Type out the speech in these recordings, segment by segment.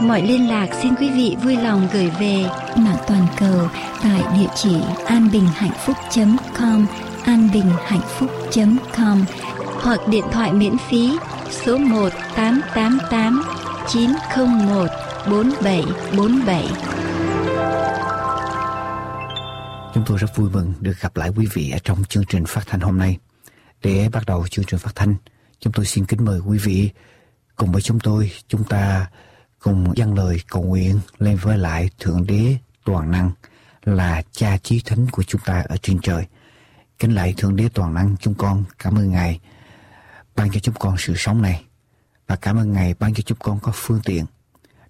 Mọi liên lạc xin quý vị vui lòng gửi về mạng toàn cầu tại địa chỉ anbinhhạnhphúc.com anbinhhạnhphúc.com hoặc điện thoại miễn phí số 1 888 901 4747. Chúng tôi rất vui mừng được gặp lại quý vị ở trong chương trình phát thanh hôm nay. Để bắt đầu chương trình phát thanh, chúng tôi xin kính mời quý vị cùng với chúng tôi, chúng ta cùng dâng lời cầu nguyện lên với lại Thượng Đế toàn năng là cha chí thánh của chúng ta ở trên trời. Kính lạy Thượng Đế toàn năng chúng con cảm ơn Ngài ban cho chúng con sự sống này và cảm ơn Ngài ban cho chúng con có phương tiện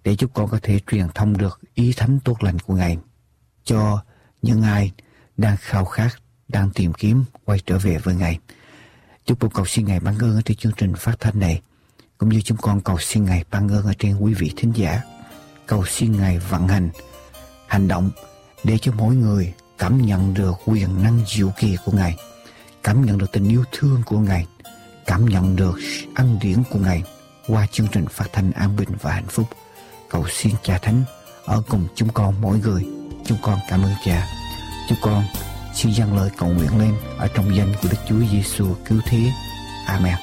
để chúng con có thể truyền thông được ý thánh tốt lành của Ngài cho những ai đang khao khát, đang tìm kiếm quay trở về với Ngài. Chúc con cầu xin Ngài ban ơn ở trên chương trình phát thanh này cũng như chúng con cầu xin Ngài ban ơn ở trên quý vị thính giả. Cầu xin Ngài vận hành, hành động để cho mỗi người cảm nhận được quyền năng diệu kỳ của Ngài, cảm nhận được tình yêu thương của Ngài, cảm nhận được ân điển của Ngài qua chương trình phát thanh an bình và hạnh phúc. Cầu xin Cha Thánh ở cùng chúng con mỗi người. Chúng con cảm ơn Cha. Chúng con xin dâng lời cầu nguyện lên ở trong danh của Đức Chúa Giêsu cứu thế. Amen.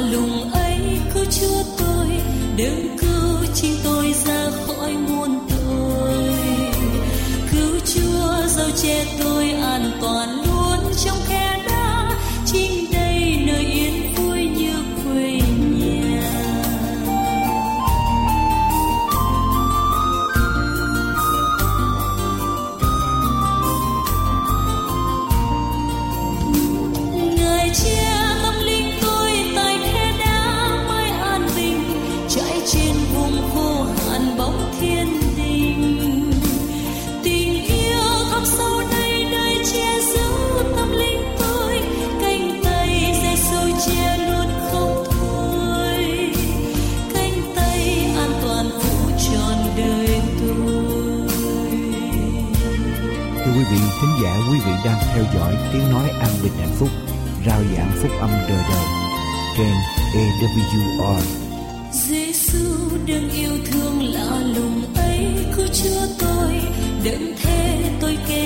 Lùng ấy cứu chúa tôi, đừng cứu chính tôi ra khỏi muôn tội. Cứu chúa dấu che tôi an toàn theo dõi tiếng nói an bình hạnh phúc, rao giảng phúc âm đời đời trên AWR. Giêsu đừng yêu thương lạ lùng ấy cứu chúa tôi đừng thế tôi kêu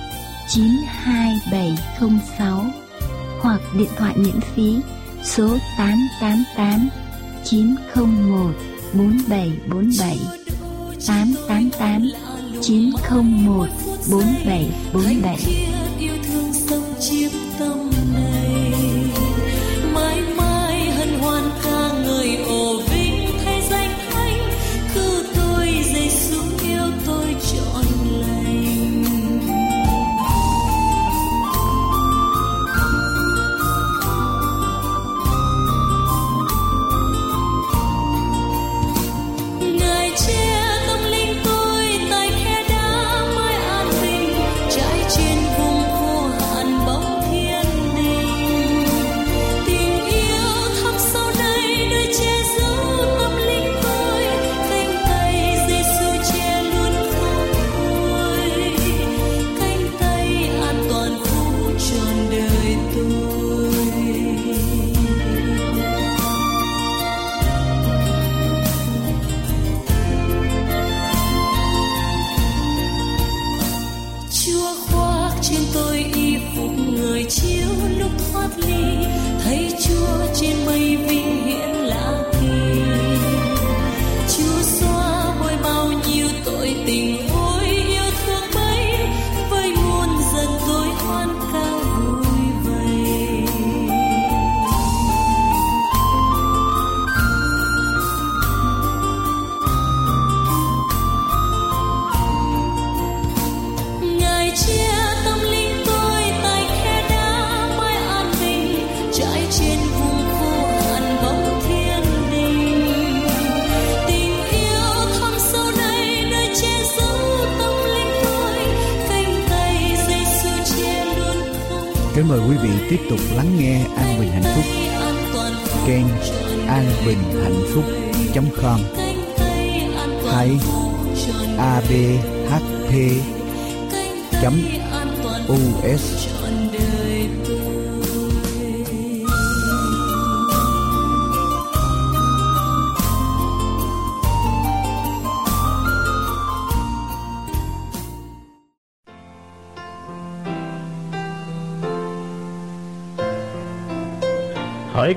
92706 hoặc điện thoại miễn phí số 888 901 4747 888 901 4747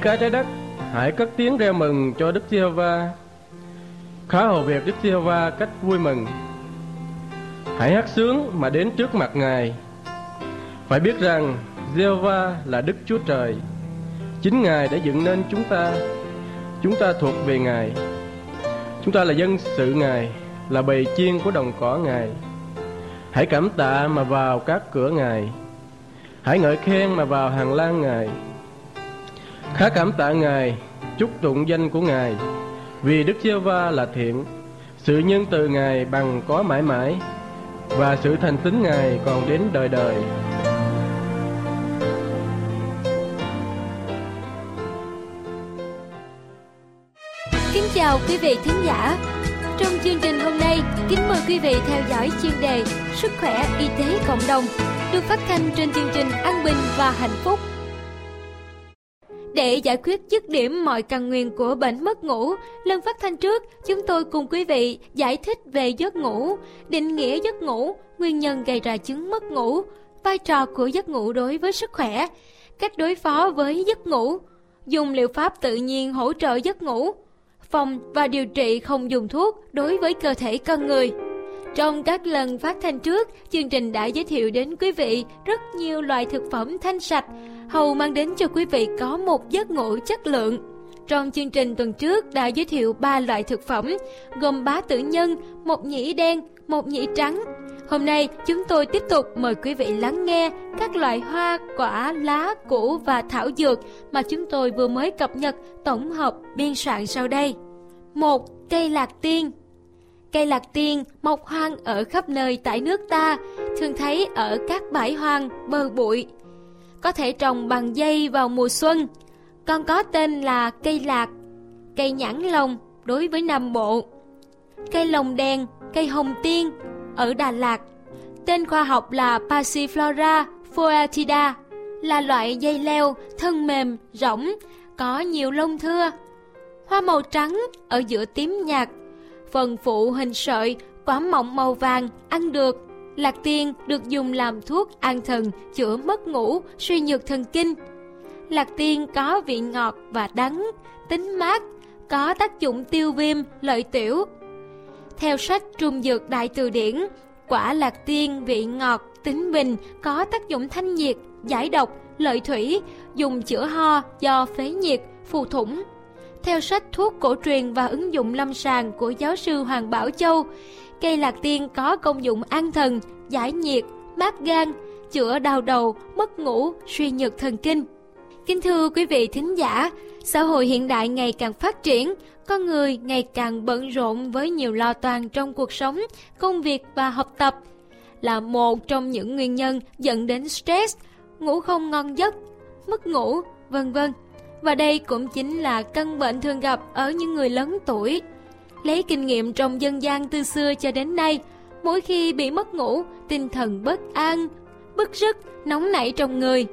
cả trái đất, hãy cất tiếng reo mừng cho Đức Giê-hô-va. Khá hầu việc Đức Giê-hô-va cách vui mừng. Hãy hát sướng mà đến trước mặt Ngài. Phải biết rằng Giê-hô-va là Đức Chúa Trời. Chính Ngài đã dựng nên chúng ta. Chúng ta thuộc về Ngài. Chúng ta là dân sự Ngài, là bầy chiên của đồng cỏ Ngài. Hãy cảm tạ mà vào các cửa Ngài. Hãy ngợi khen mà vào hàng lan Ngài khá cảm tạ ngài, chúc tụng danh của ngài. Vì đức giê va là thiện, sự nhân từ ngài bằng có mãi mãi, và sự thành tín ngài còn đến đời đời. Kính chào quý vị thính giả. Trong chương trình hôm nay, kính mời quý vị theo dõi chuyên đề sức khỏe y tế cộng đồng, được phát thanh trên chương trình an bình và hạnh phúc để giải quyết dứt điểm mọi căn nguyên của bệnh mất ngủ, lần phát thanh trước, chúng tôi cùng quý vị giải thích về giấc ngủ, định nghĩa giấc ngủ, nguyên nhân gây ra chứng mất ngủ, vai trò của giấc ngủ đối với sức khỏe, cách đối phó với giấc ngủ, dùng liệu pháp tự nhiên hỗ trợ giấc ngủ, phòng và điều trị không dùng thuốc đối với cơ thể con người. Trong các lần phát thanh trước, chương trình đã giới thiệu đến quý vị rất nhiều loại thực phẩm thanh sạch, hầu mang đến cho quý vị có một giấc ngủ chất lượng. Trong chương trình tuần trước đã giới thiệu 3 loại thực phẩm gồm bá tử nhân, một nhĩ đen, một nhĩ trắng. Hôm nay chúng tôi tiếp tục mời quý vị lắng nghe các loại hoa, quả, lá, củ và thảo dược mà chúng tôi vừa mới cập nhật tổng hợp biên soạn sau đây. một Cây lạc tiên Cây lạc tiên mọc hoang ở khắp nơi tại nước ta, thường thấy ở các bãi hoang, bờ bụi. Có thể trồng bằng dây vào mùa xuân, còn có tên là cây lạc, cây nhãn lồng đối với Nam Bộ. Cây lồng đen, cây hồng tiên ở Đà Lạt. Tên khoa học là Passiflora foetida, là loại dây leo thân mềm, rỗng, có nhiều lông thưa. Hoa màu trắng ở giữa tím nhạt phần phụ hình sợi, quả mọng màu vàng, ăn được. Lạc tiên được dùng làm thuốc an thần, chữa mất ngủ, suy nhược thần kinh. Lạc tiên có vị ngọt và đắng, tính mát, có tác dụng tiêu viêm, lợi tiểu. Theo sách Trung Dược Đại Từ Điển, quả lạc tiên vị ngọt, tính bình, có tác dụng thanh nhiệt, giải độc, lợi thủy, dùng chữa ho do phế nhiệt, phù thủng, theo sách thuốc cổ truyền và ứng dụng lâm sàng của giáo sư Hoàng Bảo Châu, cây lạc tiên có công dụng an thần, giải nhiệt, mát gan, chữa đau đầu, mất ngủ, suy nhược thần kinh. Kính thưa quý vị thính giả, xã hội hiện đại ngày càng phát triển, con người ngày càng bận rộn với nhiều lo toan trong cuộc sống, công việc và học tập là một trong những nguyên nhân dẫn đến stress, ngủ không ngon giấc, mất ngủ, vân vân. Và đây cũng chính là căn bệnh thường gặp ở những người lớn tuổi. Lấy kinh nghiệm trong dân gian từ xưa cho đến nay, mỗi khi bị mất ngủ, tinh thần bất an, bức rứt, nóng nảy trong người.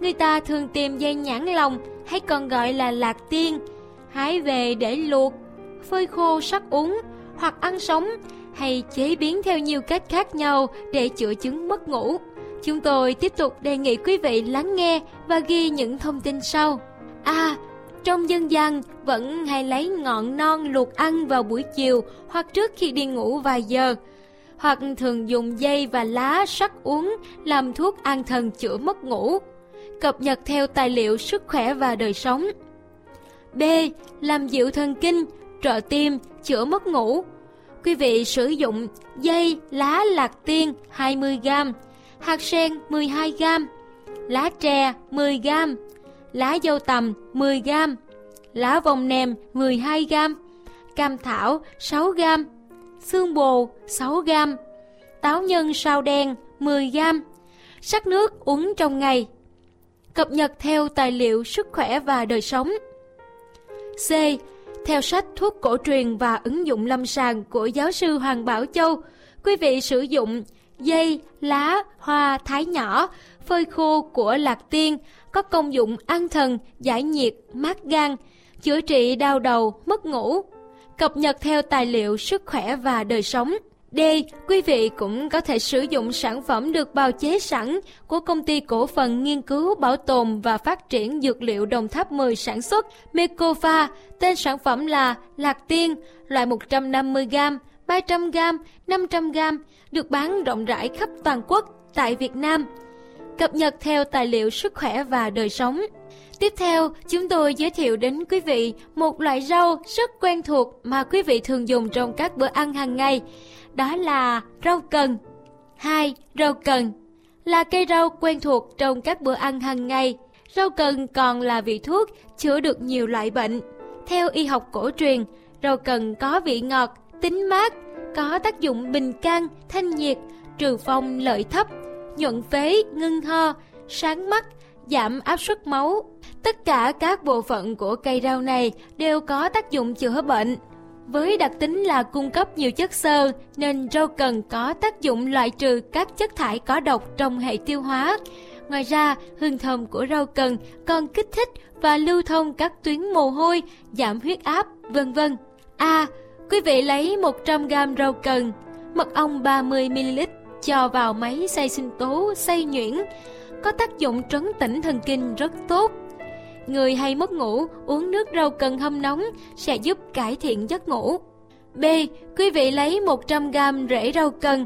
Người ta thường tìm dây nhãn lòng hay còn gọi là lạc tiên, hái về để luộc, phơi khô sắc uống hoặc ăn sống hay chế biến theo nhiều cách khác nhau để chữa chứng mất ngủ. Chúng tôi tiếp tục đề nghị quý vị lắng nghe và ghi những thông tin sau. A. trong dân gian vẫn hay lấy ngọn non luộc ăn vào buổi chiều hoặc trước khi đi ngủ vài giờ hoặc thường dùng dây và lá sắc uống làm thuốc an thần chữa mất ngủ. Cập nhật theo tài liệu sức khỏe và đời sống. B. Làm dịu thần kinh, trợ tim, chữa mất ngủ. Quý vị sử dụng dây lá lạc tiên 20g, hạt sen 12g, lá tre 10g, lá dâu tằm 10g, lá vòng nem 12g, cam thảo 6g, xương bồ 6g, táo nhân sao đen 10g, sắc nước uống trong ngày. Cập nhật theo tài liệu sức khỏe và đời sống. C. Theo sách thuốc cổ truyền và ứng dụng lâm sàng của giáo sư Hoàng Bảo Châu, quý vị sử dụng dây, lá, hoa thái nhỏ, phơi khô của lạc tiên có công dụng an thần, giải nhiệt, mát gan, chữa trị đau đầu, mất ngủ. Cập nhật theo tài liệu sức khỏe và đời sống. D. Quý vị cũng có thể sử dụng sản phẩm được bào chế sẵn của công ty cổ phần nghiên cứu bảo tồn và phát triển dược liệu Đồng Tháp 10 sản xuất Mecofa. Tên sản phẩm là Lạc Tiên, loại 150g, 300g, 500g, được bán rộng rãi khắp toàn quốc tại Việt Nam. Cập nhật theo tài liệu sức khỏe và đời sống. Tiếp theo, chúng tôi giới thiệu đến quý vị một loại rau rất quen thuộc mà quý vị thường dùng trong các bữa ăn hàng ngày. Đó là rau cần. 2. Rau cần là cây rau quen thuộc trong các bữa ăn hàng ngày. Rau cần còn là vị thuốc chữa được nhiều loại bệnh. Theo y học cổ truyền, rau cần có vị ngọt, tính mát, có tác dụng bình can, thanh nhiệt, trừ phong lợi thấp, nhuận phế, ngưng ho, sáng mắt, giảm áp suất máu. Tất cả các bộ phận của cây rau này đều có tác dụng chữa bệnh. Với đặc tính là cung cấp nhiều chất xơ nên rau cần có tác dụng loại trừ các chất thải có độc trong hệ tiêu hóa. Ngoài ra, hương thơm của rau cần còn kích thích và lưu thông các tuyến mồ hôi, giảm huyết áp, vân vân. A. quý vị lấy 100g rau cần, mật ong 30ml cho vào máy xay sinh tố xay nhuyễn, có tác dụng trấn tĩnh thần kinh rất tốt. Người hay mất ngủ, uống nước rau cần hâm nóng sẽ giúp cải thiện giấc ngủ. B. Quý vị lấy 100g rễ rau cần,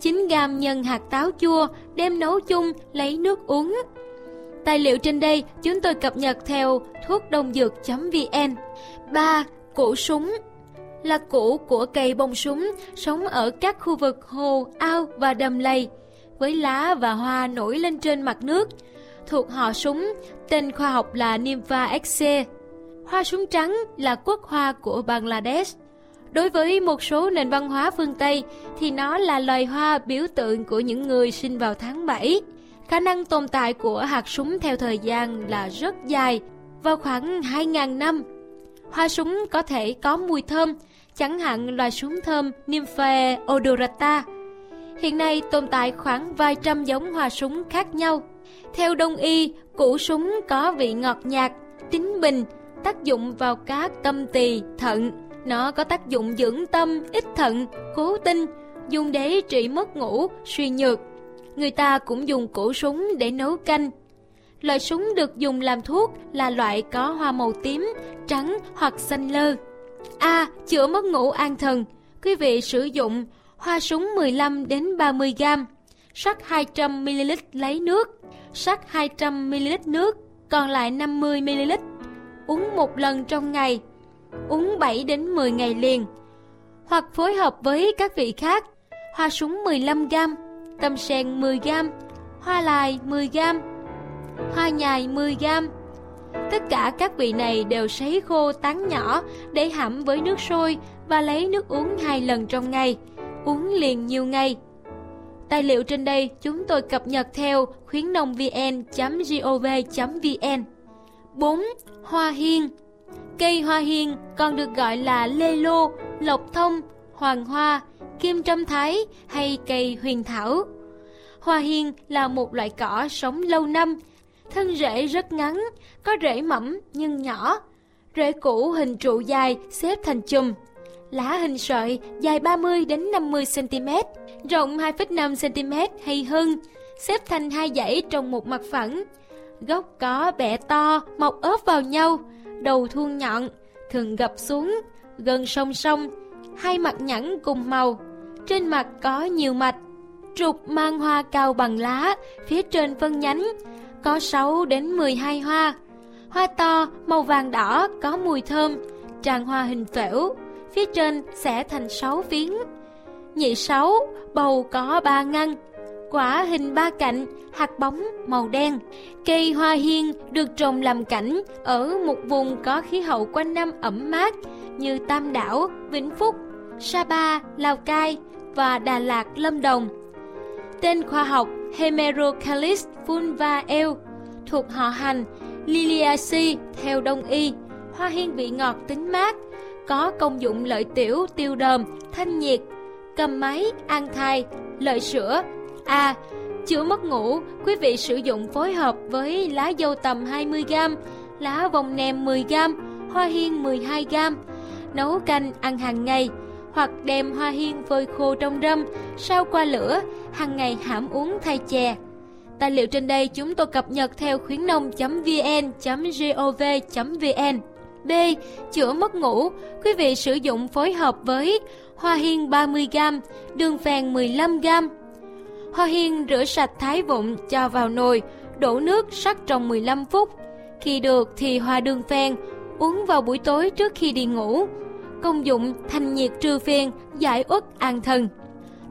9g nhân hạt táo chua đem nấu chung lấy nước uống. Tài liệu trên đây chúng tôi cập nhật theo thuốc đông dược.vn. 3. Củ súng là củ của cây bông súng sống ở các khu vực hồ, ao và đầm lầy với lá và hoa nổi lên trên mặt nước thuộc họ súng, tên khoa học là Nympha exe. Hoa súng trắng là quốc hoa của Bangladesh. Đối với một số nền văn hóa phương Tây thì nó là loài hoa biểu tượng của những người sinh vào tháng 7. Khả năng tồn tại của hạt súng theo thời gian là rất dài, vào khoảng 2.000 năm. Hoa súng có thể có mùi thơm, chẳng hạn loài súng thơm Nymphae odorata. Hiện nay tồn tại khoảng vài trăm giống hoa súng khác nhau. Theo đông y, củ súng có vị ngọt nhạt, tính bình, tác dụng vào các tâm tỳ, thận. Nó có tác dụng dưỡng tâm, ích thận, cố tinh, dùng để trị mất ngủ, suy nhược. Người ta cũng dùng củ súng để nấu canh. Loại súng được dùng làm thuốc là loại có hoa màu tím, trắng hoặc xanh lơ. A. chữa mất ngủ an thần. Quý vị sử dụng hoa súng 15 đến 30 g, sắc 200 ml lấy nước, sắc 200 ml nước, còn lại 50 ml. Uống một lần trong ngày. Uống 7 đến 10 ngày liền. Hoặc phối hợp với các vị khác. Hoa súng 15 g, tâm sen 10 g, hoa lài 10 g, hoa nhài 10 g. Tất cả các vị này đều sấy khô tán nhỏ để hãm với nước sôi và lấy nước uống hai lần trong ngày, uống liền nhiều ngày. Tài liệu trên đây chúng tôi cập nhật theo khuyến nông vn.gov.vn 4. Hoa hiên Cây hoa hiên còn được gọi là lê lô, lộc thông, hoàng hoa, kim trâm thái hay cây huyền thảo. Hoa hiên là một loại cỏ sống lâu năm, thân rễ rất ngắn, có rễ mỏng nhưng nhỏ, rễ củ hình trụ dài xếp thành chùm. lá hình sợi, dài 30 đến 50 cm, rộng 2,5 cm hay hơn, xếp thành hai dãy trong một mặt phẳng. Gốc có bẹ to, mọc ốp vào nhau, đầu thuôn nhọn, thường gập xuống, gần song song, hai mặt nhẵn cùng màu. Trên mặt có nhiều mạch, trục mang hoa cao bằng lá, phía trên phân nhánh, có 6 đến 12 hoa. Hoa to, màu vàng đỏ, có mùi thơm, tràn hoa hình phễu, phía trên sẽ thành 6 phiến. Nhị sáu, bầu có 3 ngăn, quả hình ba cạnh, hạt bóng màu đen. Cây hoa hiên được trồng làm cảnh ở một vùng có khí hậu quanh năm ẩm mát như Tam Đảo, Vĩnh Phúc, Sapa, Lào Cai và Đà Lạt, Lâm Đồng. Tên khoa học Hemerocallis fulvaeo thuộc họ hành Liliaceae theo đông y, hoa hiên vị ngọt tính mát, có công dụng lợi tiểu, tiêu đờm, thanh nhiệt, cầm máy, an thai, lợi sữa. A. À, chữa mất ngủ, quý vị sử dụng phối hợp với lá dâu tầm 20g, lá vòng nem 10g, hoa hiên 12g, nấu canh ăn hàng ngày hoặc đem hoa hiên phơi khô trong râm, sau qua lửa, hàng ngày hãm uống thay chè. Tài liệu trên đây chúng tôi cập nhật theo khuyến nông.vn.gov.vn. B. Chữa mất ngủ, quý vị sử dụng phối hợp với hoa hiên 30g, đường phèn 15g. Hoa hiên rửa sạch thái vụn cho vào nồi, đổ nước sắc trong 15 phút. Khi được thì hòa đường phèn, uống vào buổi tối trước khi đi ngủ. Công dụng thanh nhiệt trừ phiền, giải uất an thần.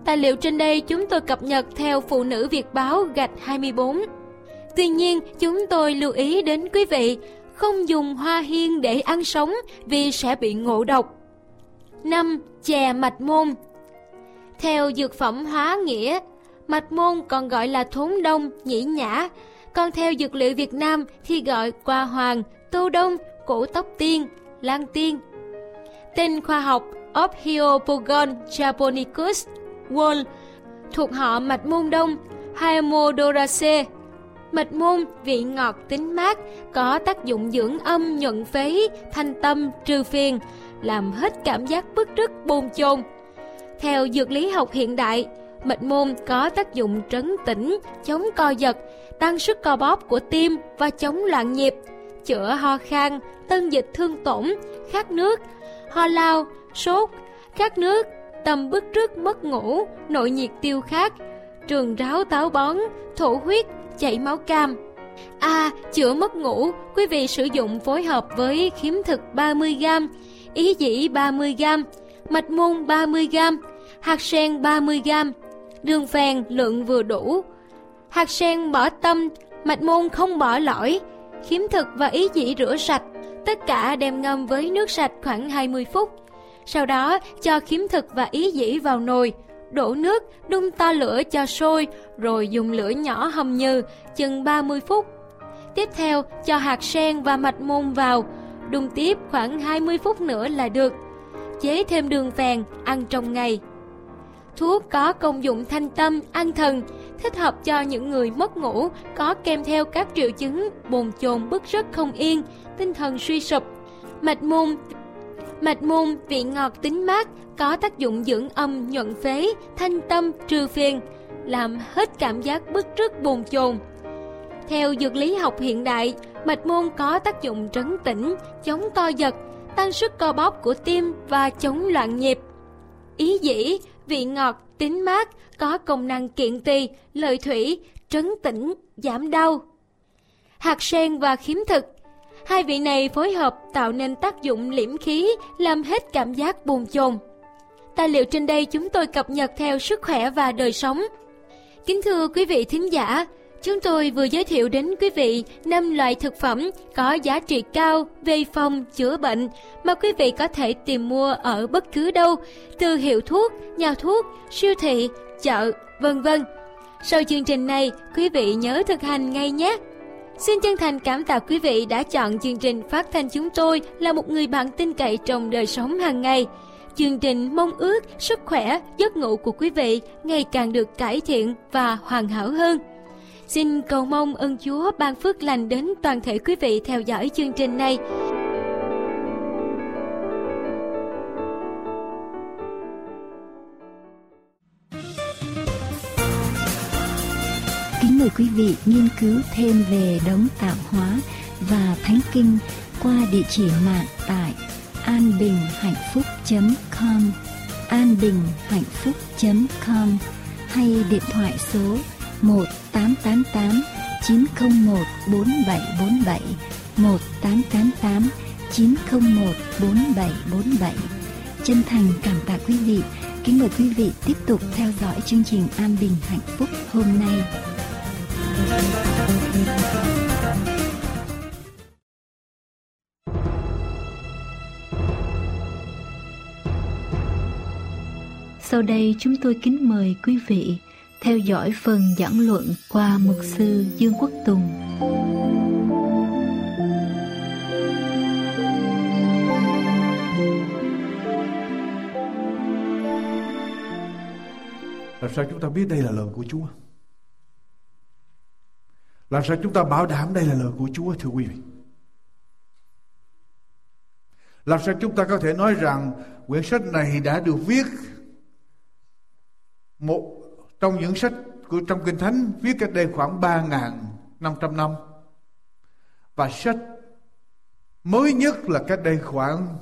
Tài liệu trên đây chúng tôi cập nhật theo Phụ nữ Việt báo gạch 24. Tuy nhiên, chúng tôi lưu ý đến quý vị không dùng hoa hiên để ăn sống vì sẽ bị ngộ độc. 5. Chè mạch môn Theo dược phẩm hóa nghĩa, mạch môn còn gọi là thốn đông, nhĩ nhã, còn theo dược liệu Việt Nam thì gọi qua hoàng, tô đông, cổ tóc tiên, lan tiên. Tên khoa học Ophiopogon japonicus Wall thuộc họ mạch môn đông Haemodoraceae. Mạch môn vị ngọt tính mát, có tác dụng dưỡng âm nhuận phế, thanh tâm, trừ phiền, làm hết cảm giác bức rứt bồn chồn. Theo dược lý học hiện đại, mạch môn có tác dụng trấn tĩnh, chống co giật, tăng sức co bóp của tim và chống loạn nhịp, chữa ho khan, tân dịch thương tổn, khát nước, ho lao, sốt, khát nước, tâm bức rứt mất ngủ, nội nhiệt tiêu khát, trường ráo táo bón, thổ huyết, chảy máu cam. A. À, chữa mất ngủ, quý vị sử dụng phối hợp với khiếm thực 30g, ý dĩ 30g, mạch môn 30g, hạt sen 30g, đường phèn lượng vừa đủ. Hạt sen bỏ tâm, mạch môn không bỏ lõi, khiếm thực và ý dĩ rửa sạch, tất cả đem ngâm với nước sạch khoảng 20 phút. Sau đó cho khiếm thực và ý dĩ vào nồi, đổ nước, đun to lửa cho sôi, rồi dùng lửa nhỏ hầm nhừ chừng 30 phút. Tiếp theo cho hạt sen và mạch môn vào, đun tiếp khoảng 20 phút nữa là được. Chế thêm đường phèn, ăn trong ngày. Thuốc có công dụng thanh tâm, an thần, thích hợp cho những người mất ngủ, có kèm theo các triệu chứng bồn chồn bức rất không yên, tinh thần suy sụp. Mạch môn Mạch môn vị ngọt tính mát, có tác dụng dưỡng âm nhuận phế, thanh tâm trừ phiền, làm hết cảm giác bức rứt bồn chồn. Theo dược lý học hiện đại, mạch môn có tác dụng trấn tĩnh, chống co giật, tăng sức co bóp của tim và chống loạn nhịp. Ý dĩ, vị ngọt, tính mát, có công năng kiện tỳ, lợi thủy, trấn tĩnh, giảm đau. Hạt sen và khiếm thực Hai vị này phối hợp tạo nên tác dụng liễm khí, làm hết cảm giác buồn chồn. Tài liệu trên đây chúng tôi cập nhật theo sức khỏe và đời sống. Kính thưa quý vị thính giả, chúng tôi vừa giới thiệu đến quý vị 5 loại thực phẩm có giá trị cao về phòng chữa bệnh mà quý vị có thể tìm mua ở bất cứ đâu, từ hiệu thuốc, nhà thuốc, siêu thị, chợ, vân vân. Sau chương trình này, quý vị nhớ thực hành ngay nhé. Xin chân thành cảm tạ quý vị đã chọn chương trình phát thanh chúng tôi là một người bạn tin cậy trong đời sống hàng ngày. Chương trình mong ước sức khỏe, giấc ngủ của quý vị ngày càng được cải thiện và hoàn hảo hơn. Xin cầu mong ơn Chúa ban phước lành đến toàn thể quý vị theo dõi chương trình này. Kính mời quý vị nghiên cứu thêm về đấng tạo hóa và thánh kinh qua địa chỉ mạng tại anbinhhạnhphúc.com anbinhhạnhphúc.com hay điện thoại số 1888 901 4747 1888 901 4747 Chân thành cảm tạ quý vị Kính mời quý vị tiếp tục theo dõi chương trình An Bình Hạnh Phúc hôm nay. Sau đây chúng tôi kính mời quý vị theo dõi phần giảng luận qua mục sư Dương Quốc Tùng. Làm sao chúng ta biết đây là lời của Chúa? Làm sao chúng ta bảo đảm đây là lời của Chúa, thưa quý vị? Làm sao chúng ta có thể nói rằng quyển sách này đã được viết một trong những sách của trong Kinh Thánh viết cách đây khoảng 3.500 năm và sách mới nhất là cách đây khoảng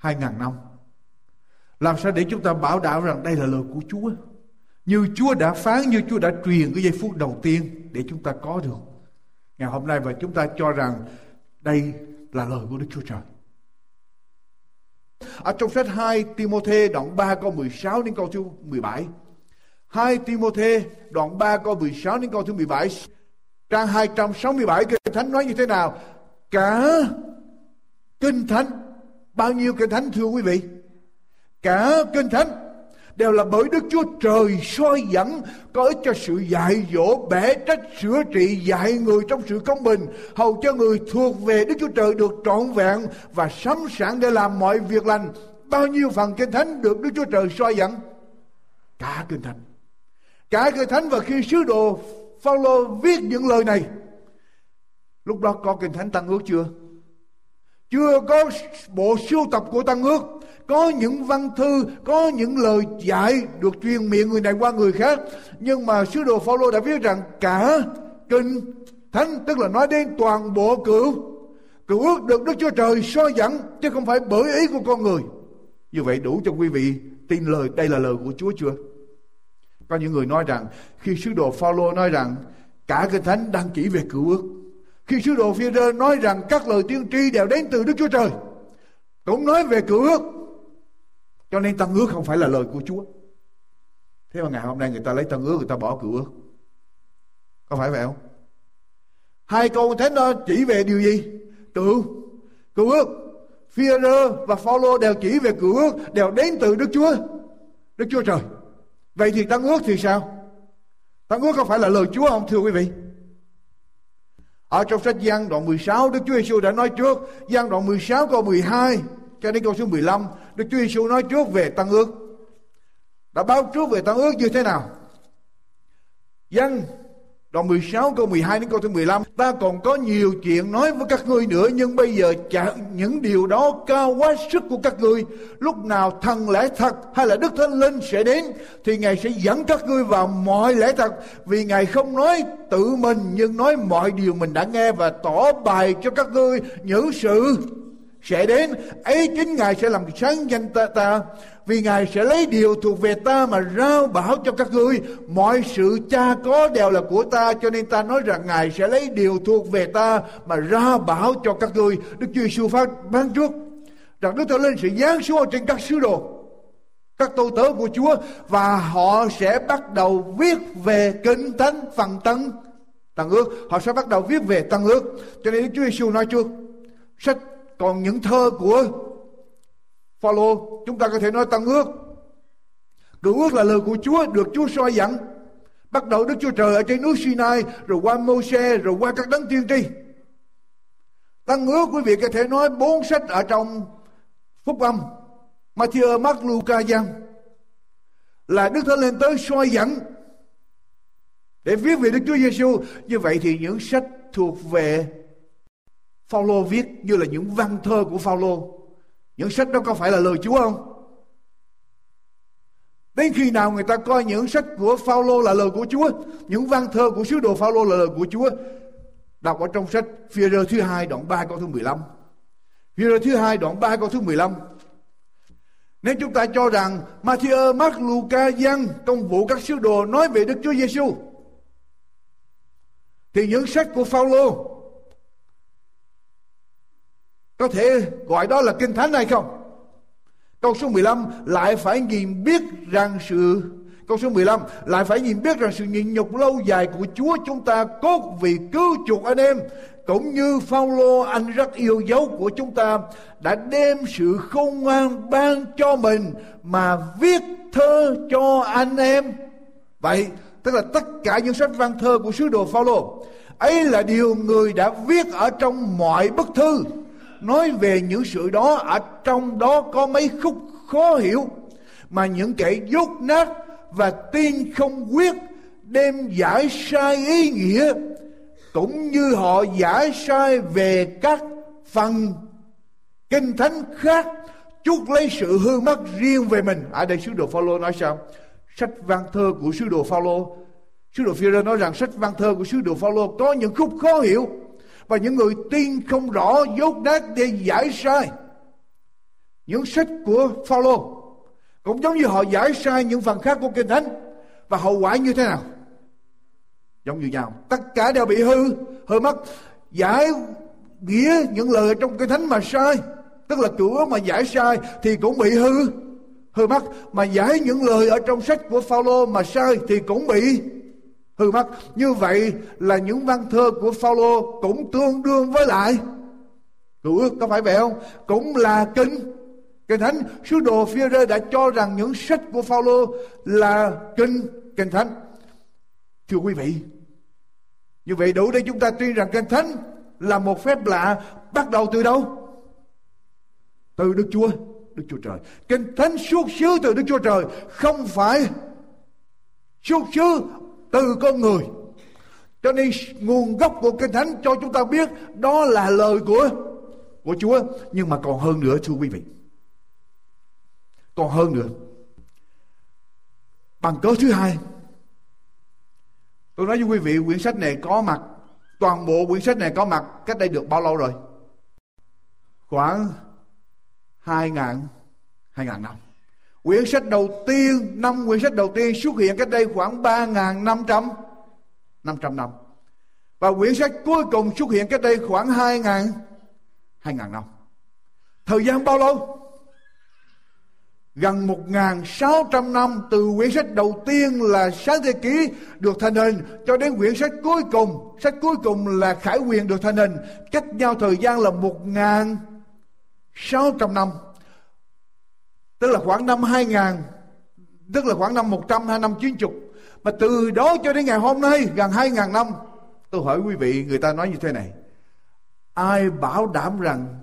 2.000 năm. Làm sao để chúng ta bảo đảm rằng đây là lời của Chúa? Như Chúa đã phán, như Chúa đã truyền cái giây phút đầu tiên để chúng ta có được. Ngày hôm nay và chúng ta cho rằng đây là lời của Đức Chúa Trời. Ở trong sách 2 Timothée đoạn 3 câu 16 đến câu thứ 17. 2 Timothée đoạn 3 câu 16 đến câu thứ 17. Trang 267 Kinh Thánh nói như thế nào? Cả Kinh Thánh. Bao nhiêu Kinh Thánh thưa quý vị? Cả Kinh Thánh đều là bởi Đức Chúa Trời soi dẫn, có ích cho sự dạy dỗ, bẻ trách, sửa trị, dạy người trong sự công bình, hầu cho người thuộc về Đức Chúa Trời được trọn vẹn và sẵn sàng để làm mọi việc lành bao nhiêu phần kinh thánh được Đức Chúa Trời soi dẫn cả kinh thánh cả kinh thánh và khi sứ đồ Phaolô viết những lời này, lúc đó có kinh thánh tăng ước chưa? Chưa có bộ sưu tập của tăng ước. Có những văn thư, có những lời dạy được truyền miệng người này qua người khác. Nhưng mà sứ đồ Phaolô đã viết rằng cả kinh thánh, tức là nói đến toàn bộ cựu cựu ước được Đức Chúa Trời soi dẫn chứ không phải bởi ý của con người. Như vậy đủ cho quý vị tin lời, đây là lời của Chúa chưa? Có những người nói rằng khi sứ đồ Phaolô nói rằng cả kinh thánh đang chỉ về cựu ước khi sứ đồ phi nói rằng các lời tiên tri đều đến từ Đức Chúa Trời cũng nói về cựu ước cho nên tăng ước không phải là lời của Chúa. Thế mà ngày hôm nay người ta lấy tăng ước người ta bỏ cựu ước. Có phải vậy không? Hai câu thánh đó chỉ về điều gì? Cựu, cựu ước. Führer và Phaolô đều chỉ về cựu ước, đều đến từ Đức Chúa, Đức Chúa Trời. Vậy thì tăng ước thì sao? Tăng ước có phải là lời Chúa không, thưa quý vị? Ở trong sách Giăng đoạn 16 Đức Chúa Giêsu đã nói trước Giăng đoạn 16 câu 12 cho đến câu số 15 Đức Chúa Giêsu nói trước về tăng ước đã báo trước về tăng ước như thế nào Giăng đoạn 16 câu 12 đến câu thứ 15 ta còn có nhiều chuyện nói với các ngươi nữa, nhưng bây giờ chẳng những điều đó cao quá sức của các ngươi. Lúc nào thần lẽ thật hay là đức thánh linh sẽ đến, thì ngài sẽ dẫn các ngươi vào mọi lẽ thật. Vì ngài không nói tự mình, nhưng nói mọi điều mình đã nghe và tỏ bài cho các ngươi những sự sẽ đến. Ấy chính ngài sẽ làm sáng danh ta, ta. Vì ngài sẽ lấy điều thuộc về ta mà rao bảo cho các ngươi. Mọi sự cha có đều là của ta cho nên ta nói rằng ngài sẽ lấy điều thuộc về ta mà rao bảo cho các ngươi. Đức chúa giêsu phát ban trước rằng đức thánh linh sẽ giáng xuống trên các sứ đồ các tôi tớ của chúa và họ sẽ bắt đầu viết về kinh thánh phần tân tăng ước. Họ sẽ bắt đầu viết về tăng ước. Cho nên đức chúa giêsu nói trước sách còn những thơ của Phaolô chúng ta có thể nói tăng ước. Cựu ước là lời của Chúa được Chúa soi dẫn. Bắt đầu Đức Chúa Trời ở trên núi Sinai rồi qua Môi-se rồi qua các đấng tiên tri. Tăng ước quý vị có thể nói bốn sách ở trong phúc âm. Matthew, Mark, Luca, Giăng. Là Đức Thánh lên tới soi dẫn để viết về Đức Chúa Giêsu như vậy thì những sách thuộc về Phaolô viết như là những văn thơ của Phaolô. Những sách đó có phải là lời Chúa không? Đến khi nào người ta coi những sách của Phaolô là lời của Chúa, những văn thơ của sứ đồ Phaolô là lời của Chúa. Đọc ở trong sách phi rơ thứ hai đoạn 3 câu thứ 15. phi rơ thứ hai đoạn 3 câu thứ 15. Nếu chúng ta cho rằng Matthew, Mark, Luca, Giăng công vụ các sứ đồ nói về Đức Chúa Giêsu thì những sách của Phaolô có thể gọi đó là kinh thánh hay không? Câu số 15 lại phải nhìn biết rằng sự, Câu số 15 lại phải nhìn biết rằng sự nhịn nhục lâu dài của Chúa chúng ta cốt vì cứu chuộc anh em, cũng như Phaolô anh rất yêu dấu của chúng ta, đã đem sự khôn ngoan ban cho mình mà viết thơ cho anh em. Vậy, tức là tất cả những sách văn thơ của sứ đồ Phaolô, ấy là điều người đã viết ở trong mọi bức thư nói về những sự đó, ở trong đó có mấy khúc khó hiểu, mà những kẻ dốt nát và tin không quyết đem giải sai ý nghĩa, cũng như họ giải sai về các phần kinh thánh khác, chuốc lấy sự hư mất riêng về mình. Ở đây sứ đồ Phaolô nói sao? Sách văn thơ của sứ đồ Phaolô. Sứ đồ phi nói rằng sách văn thơ của sứ đồ Phaolô có những khúc khó hiểu và những người tin không rõ dốt nát để giải sai. Những sách của Phaolô cũng giống như họ giải sai những phần khác của kinh thánh. Và hậu quả như thế nào? Giống như nhau. Tất cả đều bị hư. Hư mất. Giải nghĩa những lời trong kinh thánh mà sai. Tức là cửa mà giải sai thì cũng bị hư. Hư mất. Mà giải những lời ở trong sách của Phaolô mà sai thì cũng bị hư mất. Như vậy là những văn thơ của Phaolô cũng tương đương với lại. Cựu ước có phải vậy không? Cũng là kinh. Kinh thánh, sứ đồ phi rơ đã cho rằng những sách của Phaolô là kinh kinh thánh. Thưa quý vị, như vậy đủ để chúng ta tuyên rằng kinh thánh là một phép lạ bắt đầu từ đâu? Từ Đức Chúa Đức Chúa Trời. Kinh thánh xuất xứ từ Đức Chúa Trời, không phải xuất xứ từ con người. Cho nên nguồn gốc của kinh thánh cho chúng ta biết đó là lời của của Chúa. Nhưng mà còn hơn nữa, thưa quý vị. Còn hơn nữa. Bằng cớ thứ hai, tôi nói với quý vị, quyển sách này có mặt, toàn bộ quyển sách này có mặt cách đây được bao lâu rồi? Khoảng hai ngàn hai ngàn năm. Quyển sách đầu tiên, năm quyển sách đầu tiên xuất hiện cách đây khoảng 3.500 500 năm. Và quyển sách cuối cùng xuất hiện cách đây khoảng 2.000 2.000 năm. Thời gian bao lâu? Gần 1.600 năm từ quyển sách đầu tiên là Sáng Thế Ký được thành hình cho đến quyển sách cuối cùng. Sách cuối cùng là Khải Quyền được thành hình. Cách nhau thời gian là 1.600 năm tức là khoảng năm 2000 tức là khoảng năm 100 hay năm 90 mà từ đó cho đến ngày hôm nay, gần 2000 năm, tôi hỏi quý vị, người ta nói như thế này. Ai bảo đảm rằng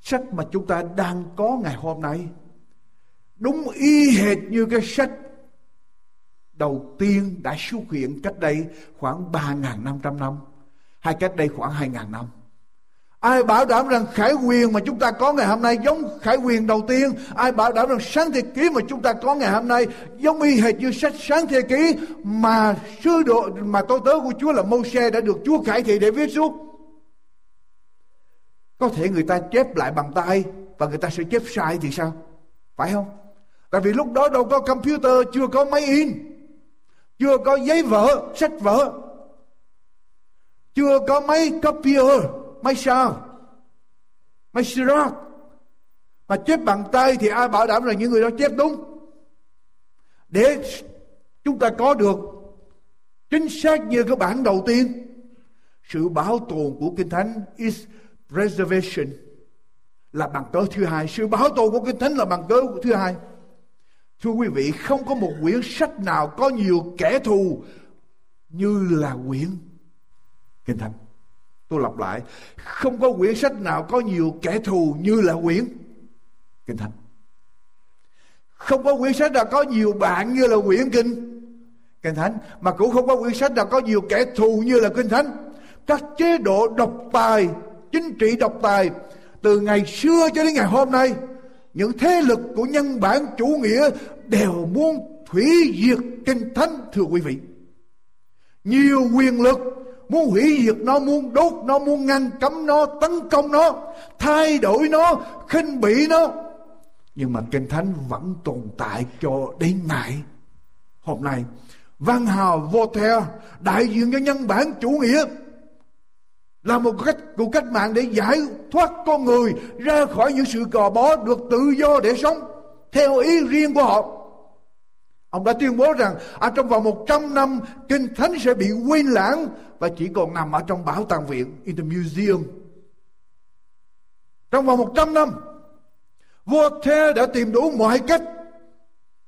sách mà chúng ta đang có ngày hôm nay, đúng y hệt như cái sách đầu tiên đã xuất hiện cách đây khoảng 3.500 năm hay cách đây khoảng 2.000 năm? Ai bảo đảm rằng khải quyền mà chúng ta có ngày hôm nay giống khải quyền đầu tiên. Ai bảo đảm rằng sáng thế ký mà chúng ta có ngày hôm nay giống y hệt như sách sáng thế ký mà sứ đồ mà tôi tớ của Chúa là Mô-xe đã được Chúa khải thị để viết xuống. Có thể người ta chép lại bằng tay và người ta sẽ chép sai thì sao? Phải không? Tại vì lúc đó đâu có computer, chưa có máy in, chưa có giấy vở, sách vở, chưa có máy copier máy sao? Máy sirot mà chép bằng tay thì ai bảo đảm là những người đó chép đúng? Để chúng ta có được chính xác như cái bản đầu tiên, sự bảo tồn của kinh thánh is preservation là bằng cớ thứ hai. Sự bảo tồn của kinh thánh là bằng cớ thứ hai. Thưa quý vị, không có một quyển sách nào có nhiều kẻ thù như là quyển kinh thánh. Tôi lặp lại, không có quyển sách nào có nhiều kẻ thù như là quyển Kinh Thánh. Không có quyển sách nào có nhiều bạn như là quyển Kinh Kinh Thánh. Mà cũng không có quyển sách nào có nhiều kẻ thù như là Kinh Thánh. Các chế độ độc tài, chính trị độc tài từ ngày xưa cho đến ngày hôm nay những thế lực của nhân bản chủ nghĩa đều muốn hủy diệt kinh thánh thưa quý vị nhiều quyền lực muốn hủy diệt nó, muốn đốt nó, muốn ngăn cấm nó, tấn công nó, thay đổi nó, khinh bỉ nó. Nhưng mà kinh thánh vẫn tồn tại cho đến ngày hôm nay, văn hào Voltaire, đại diện cho nhân bản chủ nghĩa, là một cách, cuộc cách mạng để giải thoát con người ra khỏi những sự cò bó được tự do để sống, theo ý riêng của họ. Ông đã tuyên bố rằng ở trong vòng 100 năm Kinh Thánh sẽ bị quên lãng và chỉ còn nằm ở trong bảo tàng viện in the museum. Trong vòng 100 năm Voltaire đã tìm đủ mọi cách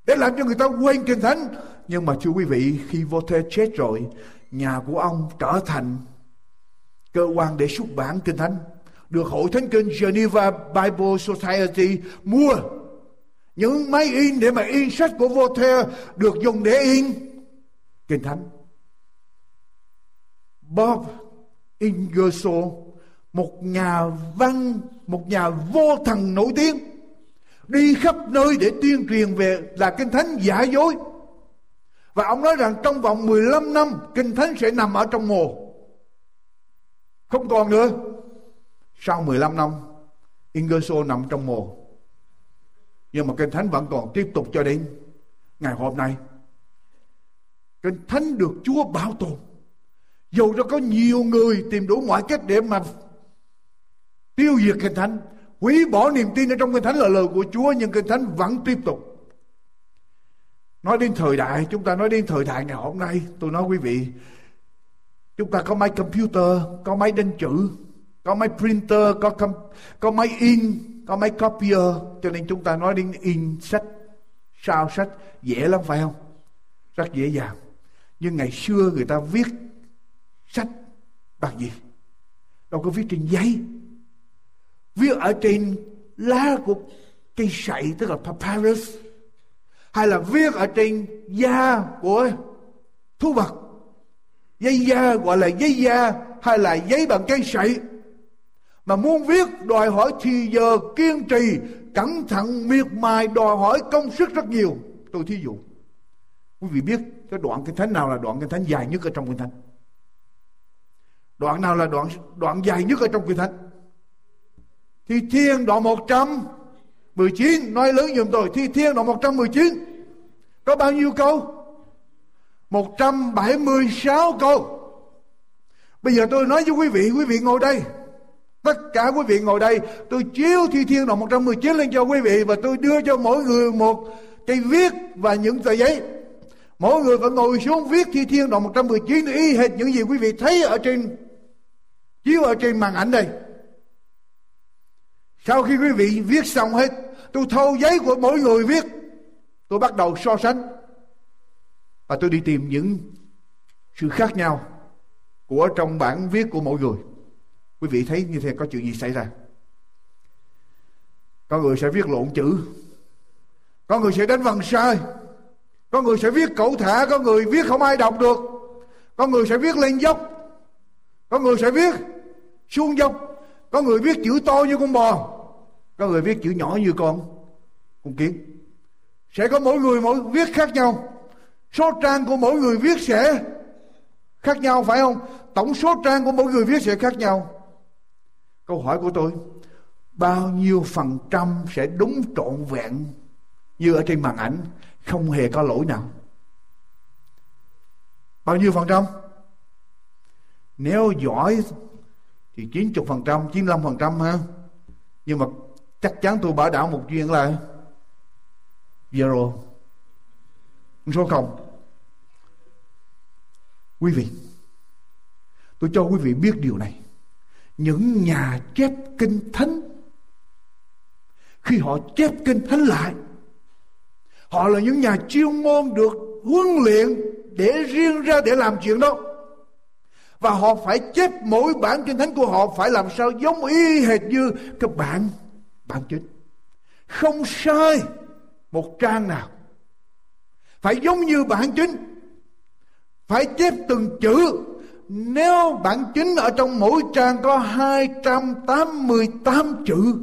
để làm cho người ta quên Kinh Thánh. Nhưng mà thưa quý vị, khi Voltaire chết rồi, nhà của ông trở thành cơ quan để xuất bản Kinh Thánh. Được Hội Thánh Kinh Geneva Bible Society mua những máy in để mà in sách của Voltaire được dùng để in Kinh Thánh. Bob Ingersoll, một nhà văn, một nhà vô thần nổi tiếng, đi khắp nơi để tuyên truyền về là Kinh Thánh giả dối. Và ông nói rằng trong vòng 15 năm Kinh Thánh sẽ nằm ở trong mồ. Không còn nữa. Sau 15 năm Ingersoll nằm trong mồ nhưng mà kinh thánh vẫn còn tiếp tục cho đến ngày hôm nay. Kinh thánh được chúa bảo tồn. Dù cho có nhiều người tìm đủ mọi cách để mà tiêu diệt kinh thánh hủy bỏ niềm tin ở trong kinh thánh là lời của chúa nhưng kinh thánh vẫn tiếp tục. Nói đến thời đại chúng ta nói đến thời đại ngày hôm nay tôi nói quý vị chúng ta có máy computer có máy đánh chữ có máy printer có com, có máy in có máy copier, cho nên chúng ta nói đến in sách, sao sách, dễ lắm, phải không? Rất dễ dàng. Nhưng ngày xưa người ta viết sách bằng gì? Đâu có viết trên giấy. Viết ở trên lá của cây sậy, tức là papyrus. Hay là viết ở trên da của thú vật. Dây da gọi là dây da, hay là giấy bằng cây sậy mà muốn viết đòi hỏi thì giờ kiên trì, cẩn thận, miệt mài đòi hỏi công sức rất nhiều. Tôi thí dụ, quý vị biết cái đoạn kinh thánh nào là đoạn kinh thánh dài nhất ở trong kinh thánh? Đoạn nào là đoạn đoạn dài nhất ở trong kinh thánh? Thi thiên đoạn 119 nói lớn giùm tôi, thi thiên đoạn 119 có bao nhiêu câu? 176 câu. Bây giờ tôi nói với quý vị Quý vị ngồi đây. Tất cả quý vị ngồi đây, Tôi chiếu thi thiên đoạn 119 lên cho quý vị Và tôi đưa cho mỗi người một cây viết Và những tờ giấy. Mỗi người phải ngồi xuống viết thi thiên đoạn 119 Y hệt những gì quý vị thấy ở trên, Chiếu ở trên màn ảnh đây. Sau khi quý vị viết xong hết, Tôi thâu giấy của mỗi người viết, Tôi bắt đầu so sánh. Và tôi đi tìm những sự khác nhau Của trong bản viết của mỗi người. Quý vị thấy như thế, có chuyện gì xảy ra? Có người sẽ viết lộn chữ. Có người sẽ đánh vần sai. Có người sẽ viết cẩu thả. Có người viết không ai đọc được. Có người sẽ viết lên dốc. Có người sẽ viết xuống dốc. Có người viết chữ to như con bò. Có người viết chữ nhỏ như con con kiến. Sẽ có mỗi người mỗi viết khác nhau. Số trang của mỗi người viết sẽ khác nhau, phải không? Tổng số trang của mỗi người viết sẽ khác nhau. Câu hỏi của tôi, bao nhiêu phần trăm sẽ đúng trọn vẹn như ở trên màn ảnh, không hề có lỗi nào? Bao nhiêu phần trăm? Nếu giỏi thì 90 phần trăm, 95 phần trăm ha. Nhưng mà chắc chắn tôi bảo đảm một chuyện là zero. Số không. Quý vị, tôi cho quý vị biết điều này những nhà chép kinh thánh, khi họ chép kinh thánh lại, họ là những nhà chuyên môn được huấn luyện để riêng ra để làm chuyện đó. Và họ phải chép mỗi bản kinh thánh của họ phải làm sao giống y hệt như các bạn bản chính. Không sai một trang nào. Phải giống như bản chính. Phải chép từng chữ nếu bản chính ở trong mỗi trang có 288 chữ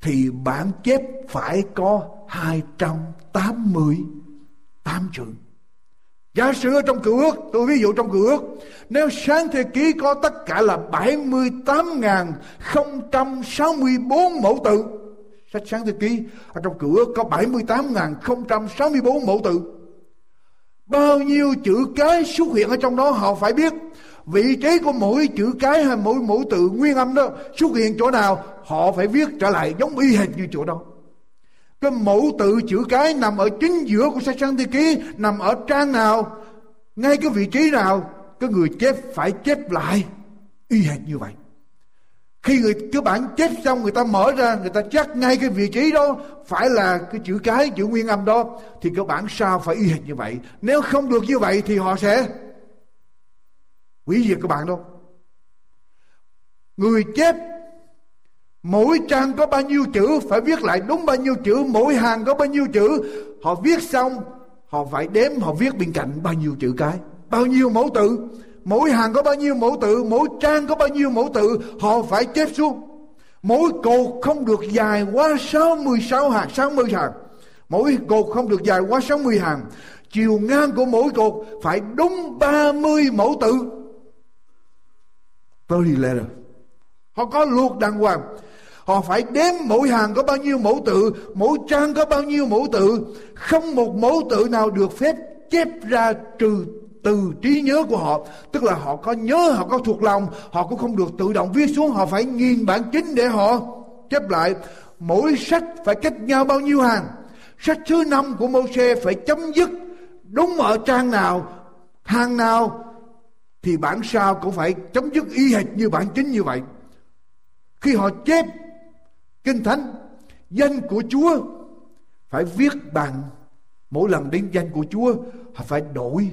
thì bản chép phải có 288 chữ. Giả sử ở trong cựu ước, tôi ví dụ trong cựu ước, nếu sáng thế ký có tất cả là 78.064 mẫu tự, sách sáng thế ký ở trong cựu ước có 78.064 mẫu tự. Bao nhiêu chữ cái xuất hiện ở trong đó họ phải biết. Vị trí của mỗi chữ cái hay mỗi mỗi tự nguyên âm đó xuất hiện chỗ nào, họ phải viết trở lại giống y hệt như chỗ đó. Cái mẫu tự chữ cái nằm ở chính giữa của sách sáng thế ký nằm ở trang nào, ngay cái vị trí nào, cái người chép phải chép lại y hệt như vậy khi người cái bản chết xong, người ta mở ra, người ta chắc ngay cái vị trí đó, phải là cái chữ cái, chữ nguyên âm đó, thì cái bản sao phải y hệt như vậy? Nếu không được như vậy thì họ sẽ hủy diệt các bạn đâu người chép mỗi trang có bao nhiêu chữ, phải viết lại đúng bao nhiêu chữ, mỗi hàng có bao nhiêu chữ. Họ viết xong, họ phải đếm, họ viết bên cạnh bao nhiêu chữ cái, bao nhiêu mẫu tự mỗi hàng có bao nhiêu mẫu tự, mỗi trang có bao nhiêu mẫu tự, họ phải chép xuống. Mỗi cột không được dài quá 66 hàng 60 hàng. Mỗi cột không được dài quá 60 hàng. Chiều ngang của mỗi cột phải đúng 30 mẫu tự. 30 letter họ có luật đàng hoàng. Họ phải đếm mỗi hàng có bao nhiêu mẫu tự, mỗi trang có bao nhiêu mẫu tự. Không một mẫu tự nào được phép chép ra trừ từ trí nhớ của họ. Tức là họ có nhớ, họ có thuộc lòng, họ cũng không được tự động viết xuống, họ phải nghiền bản chính để họ chép lại. Mỗi sách phải cách nhau bao nhiêu hàng? Sách thứ năm của mô xe phải chấm dứt. Đúng ở trang nào hàng nào, thì bản sao cũng phải chấm dứt y hệt như bản chính như vậy. Khi họ chép kinh thánh, danh của chúa, phải viết bằng. Mỗi lần đến danh của chúa, họ phải đổi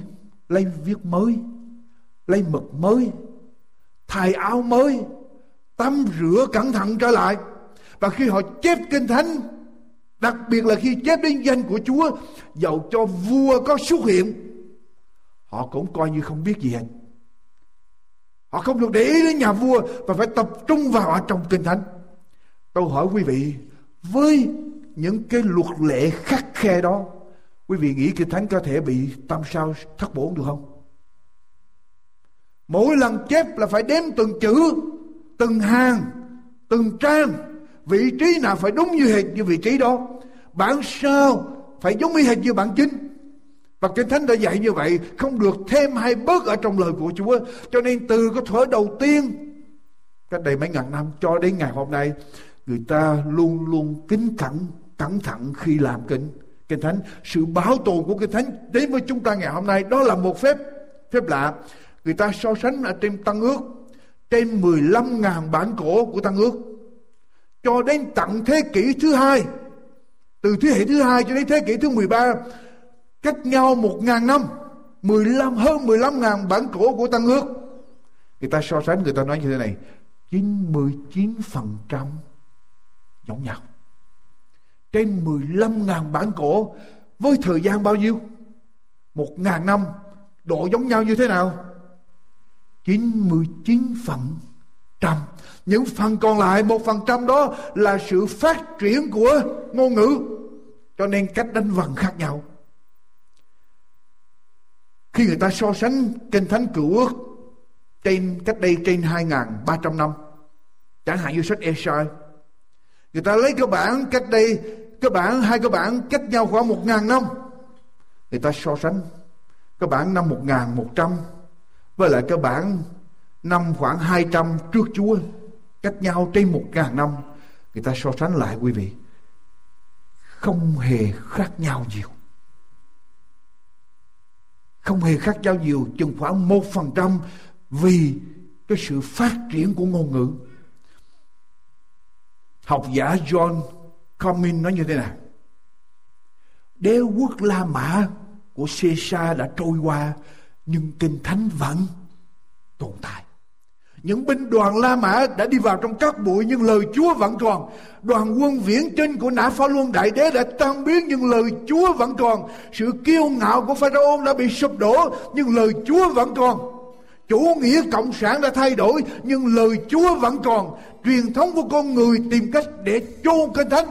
lấy viết mới, lấy mực mới, thay áo mới, tắm rửa cẩn thận trở lại. Và khi họ chép kinh thánh, đặc biệt là khi chép đến danh của chúa, dầu cho vua có xuất hiện, họ cũng coi như không biết gì hết. Họ không được để ý đến nhà vua và phải tập trung vào ở trong kinh thánh. Tôi hỏi quý vị, với những cái luật lệ khắc khe đó quý vị nghĩ kinh thánh có thể bị tam sao thất bổn được không? Mỗi lần chép là phải đếm từng chữ, từng hàng, từng trang. Vị trí nào phải đúng như hệt như vị trí đó? Bản sao phải giống như hệt như bản chính. Và Kinh Thánh đã dạy như vậy, Không được thêm hay bớt ở trong lời của Chúa. Cho nên từ cái thuở đầu tiên, Cách đây mấy ngàn năm cho đến ngày hôm nay, Người ta luôn luôn kính cẩn Cẩn thận khi làm kinh Kinh Thánh. Sự bảo tồn của Kinh Thánh Đến với chúng ta ngày hôm nay, Đó là một phép phép lạ. Người ta so sánh ở trên Tăng ước, Trên 15.000 bản cổ của Tăng ước, Cho đến tận thế kỷ thứ hai, Từ thế hệ thứ hai cho đến thế kỷ thứ 13 cách nhau 1.000 năm 15 hơn 15.000 bản cổ của Tăng ước. Người ta so sánh, người ta nói như thế này 99% giống nhau trên 15.000 bản cổ. Với thời gian bao nhiêu? 1.000 năm. Độ giống nhau như thế nào? 99 phần trăm. Những phần còn lại, một phần trăm đó là sự phát triển của ngôn ngữ. Cho nên cách đánh vần khác nhau. Khi người ta so sánh kinh thánh cựu ước trên, cách đây trên 2.300 năm, chẳng hạn như sách Esai người ta lấy cái bản cách đây cái bản hai cái bản cách nhau khoảng một ngàn năm. Người ta so sánh cái bản năm một ngàn một trăm với lại cái bản năm khoảng hai trăm trước Chúa, cách nhau trên một ngàn năm. Người ta so sánh lại, quý vị, không hề khác nhau nhiều. Không hề khác nhau nhiều, chừng khoảng một phần trăm vì cái sự phát triển của ngôn ngữ học giả John Comin nói như thế nào đế quốc La Mã của Caesar đã trôi qua, nhưng kinh thánh vẫn tồn tại những binh đoàn La Mã đã đi vào trong các bụi, nhưng lời Chúa vẫn còn. Đoàn quân viễn trinh của Nã Phá Luân Đại Đế đã tan biến, nhưng lời Chúa vẫn còn. Sự kiêu ngạo của Pharaoh đã bị sụp đổ, nhưng lời Chúa vẫn còn. Chủ nghĩa cộng sản đã thay đổi nhưng lời Chúa vẫn còn. Truyền thống của con người tìm cách để chôn kinh thánh.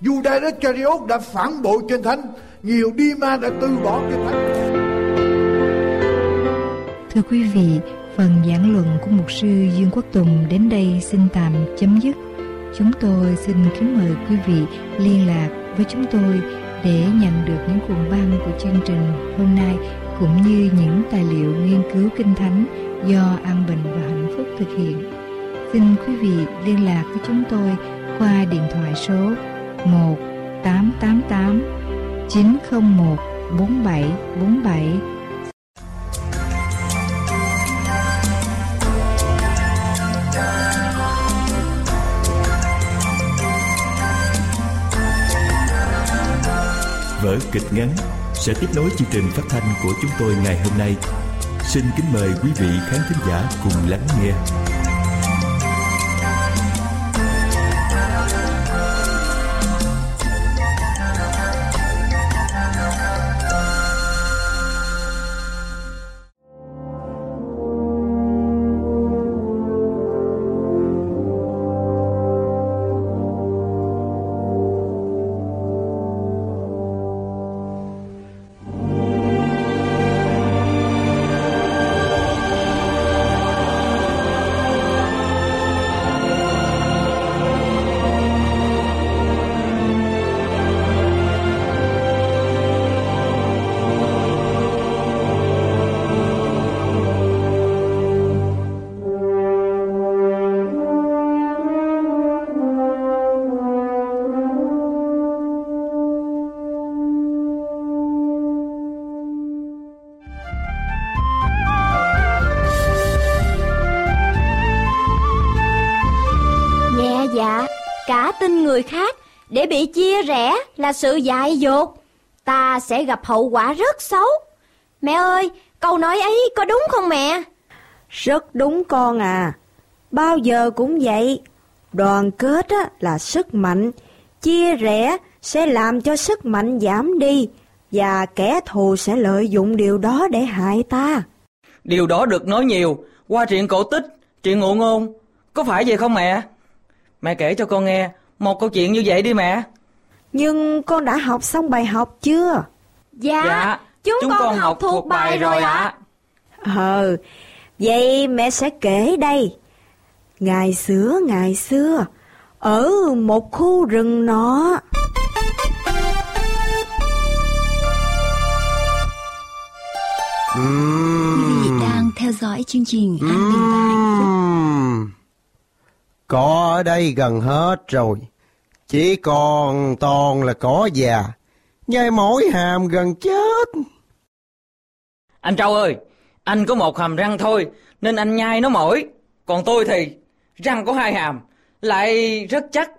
Judas Iscariot đã phản bội kinh thánh. Nhiều đi ma đã từ bỏ kinh thánh. Thưa quý vị, phần giảng luận của mục sư Dương Quốc Tùng đến đây xin tạm chấm dứt. Chúng tôi xin kính mời quý vị liên lạc với chúng tôi để nhận được những cuộn băng của chương trình hôm nay cũng như những tài liệu nghiên cứu kinh thánh do An Bình và Hạnh Phúc thực hiện. Xin quý vị liên lạc với chúng tôi qua điện thoại số 1 888 901 4747 Vở kịch ngắn sẽ tiếp nối chương trình phát thanh của chúng tôi ngày hôm nay. Xin kính mời quý vị khán thính giả cùng lắng nghe. Cả tin người khác để bị chia rẽ là sự dại dột. Ta sẽ gặp hậu quả rất xấu. Mẹ ơi, câu nói ấy có đúng không mẹ? Rất đúng con à. Bao giờ cũng vậy. Đoàn kết á, là sức mạnh. Chia rẽ sẽ làm cho sức mạnh giảm đi. Và kẻ thù sẽ lợi dụng điều đó để hại ta. Điều đó được nói nhiều qua truyện cổ tích, truyện ngụ ngôn. Có phải vậy không mẹ? Mẹ kể cho con nghe một câu chuyện như vậy đi mẹ. Nhưng con đã học xong bài học chưa? Dạ, chúng, con, học thuộc bài rồi ạ. Ờ, vậy mẹ sẽ kể đây. Ngày xưa, ngày xưa, ở một khu rừng nọ. Quý vị đang theo dõi chương trình An Bình và Hạnh Phúc. Cỏ ở đây gần hết rồi. Chỉ còn toàn là cỏ già. Nhai mỗi hàm gần chết. Anh Trâu ơi, anh có một hàm răng thôi nên anh nhai nó mỏi. Còn tôi thì răng có hai hàm, lại rất chắc.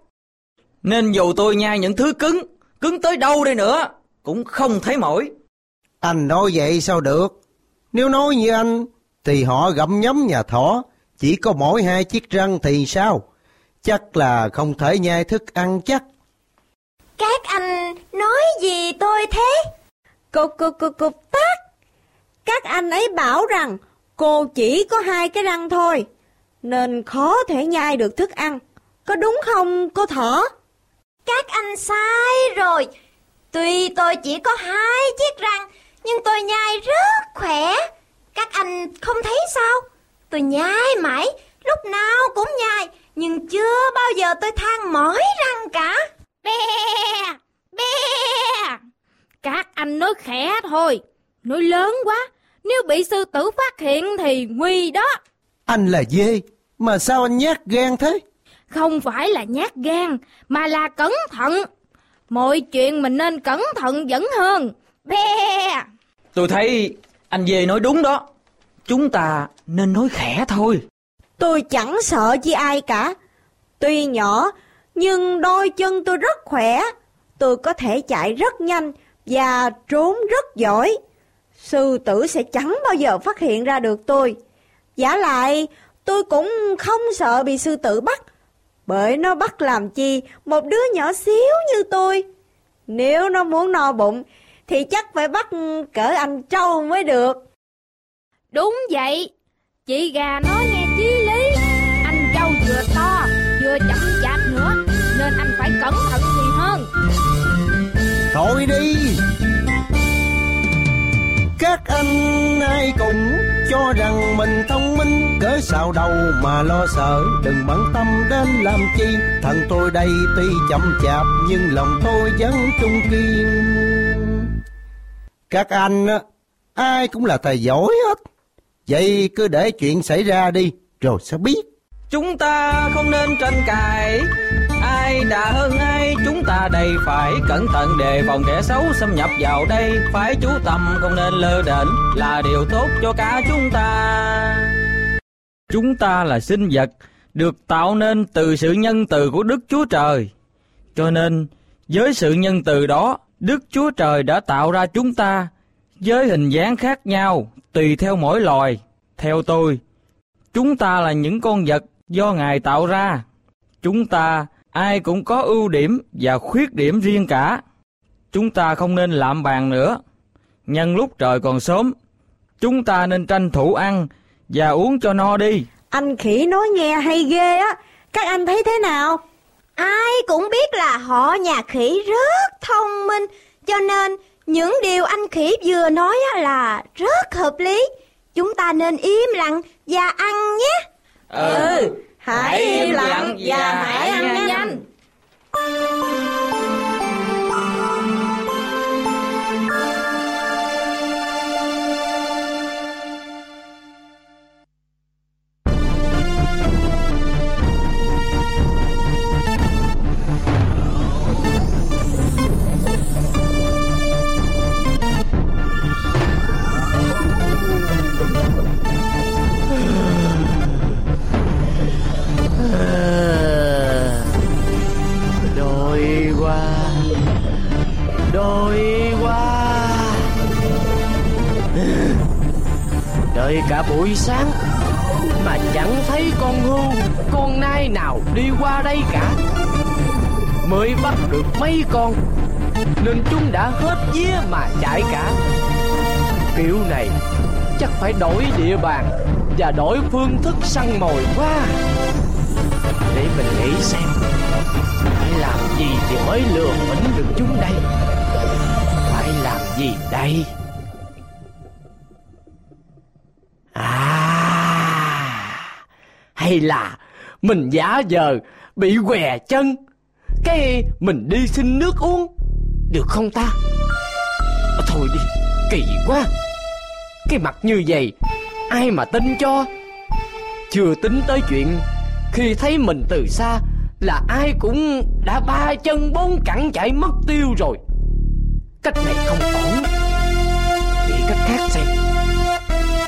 Nên dù tôi nhai những thứ cứng, cứng tới đâu đây nữa, cũng không thấy mỏi. Anh nói vậy sao được? Nếu nói như anh, thì họ gặm nhấm nhà thỏ. Chỉ có mỗi hai chiếc răng thì sao? Chắc là không thể nhai thức ăn chắc. Các anh nói gì tôi thế? Cục cục cục cục tát. Các anh ấy bảo rằng cô chỉ có hai cái răng thôi. Nên khó thể nhai được thức ăn. Có đúng không cô thỏ? Các anh sai rồi. Tuy tôi chỉ có hai chiếc răng, nhưng tôi nhai rất khỏe. Các anh không thấy sao? Tôi nhai mãi, lúc nào cũng nhai, nhưng chưa bao giờ tôi than mỏi răng cả. Be, be. Các anh nói khẽ thôi, nói lớn quá. Nếu bị sư tử phát hiện thì nguy đó. Anh là dê, mà sao anh nhát gan thế? Không phải là nhát gan, mà là cẩn thận. Mọi chuyện mình nên cẩn thận vẫn hơn. Be. Tôi thấy anh dê nói đúng đó. Chúng ta nên nói khẽ thôi. Tôi chẳng sợ chi ai cả. Tuy nhỏ, nhưng đôi chân tôi rất khỏe. Tôi có thể chạy rất nhanh và trốn rất giỏi. Sư tử sẽ chẳng bao giờ phát hiện ra được tôi. Giả lại, tôi cũng không sợ bị sư tử bắt. Bởi nó bắt làm chi một đứa nhỏ xíu như tôi. Nếu nó muốn no bụng, thì chắc phải bắt cỡ anh trâu mới được. Đúng vậy, Chị gà nói nghe chí lý. Anh trâu vừa to Vừa chậm chạp nữa Nên anh phải cẩn thận gì hơn. Thôi đi. Các anh ai cũng cho rằng mình thông minh Cớ sao đâu mà lo sợ. Đừng bận tâm đến làm chi. Thằng tôi đây tuy chậm chạp Nhưng lòng tôi vẫn trung kiên. Các anh ai cũng là thầy giỏi hết. Vậy cứ để chuyện xảy ra đi, Rồi sẽ biết. Chúng ta không nên tranh cãi. Ai đã hơn ai, Chúng ta đây phải cẩn thận đề phòng kẻ xấu xâm nhập vào đây. Phải chú tâm, không nên lơ đễnh, Là điều tốt cho cả chúng ta. Chúng ta là sinh vật, Được tạo nên từ sự nhân từ của Đức Chúa Trời. Cho nên, với sự nhân từ đó, Đức Chúa Trời đã tạo ra chúng ta với hình dáng khác nhau tùy theo mỗi loài. Theo tôi, chúng ta là những con vật do Ngài tạo ra. Chúng ta ai cũng có ưu điểm và khuyết điểm riêng cả. Chúng ta không nên lạm bàn nữa. Nhân lúc trời còn sớm, chúng ta nên tranh thủ ăn và uống cho no đi. Anh khỉ nói nghe hay ghê á. Các anh thấy thế nào? Ai cũng biết là họ nhà khỉ rất thông minh, cho nên những điều anh khỉ vừa nói là rất hợp lý. Chúng ta nên im lặng và ăn nhé. Ừ, hãy im lặng và hãy ăn nhanh. nhanh mấy con. Nên chúng đã hết vía mà chạy cả. Kiểu này Chắc phải đổi địa bàn Và đổi phương thức săn mồi quá. Để mình nghĩ xem, phải làm gì thì mới lừa mình được chúng đây? Phải làm gì đây? À Hay là Mình giả giờ Bị què chân? Cái mình đi xin nước uống. Được không ta? À, Thôi đi Kỳ quá. Cái mặt như vậy Ai mà tin cho? Chưa tính tới chuyện Khi thấy mình từ xa là ai cũng đã ba chân bốn cẳng chạy mất tiêu rồi. Cách này không ổn. Nghĩ cách khác xem.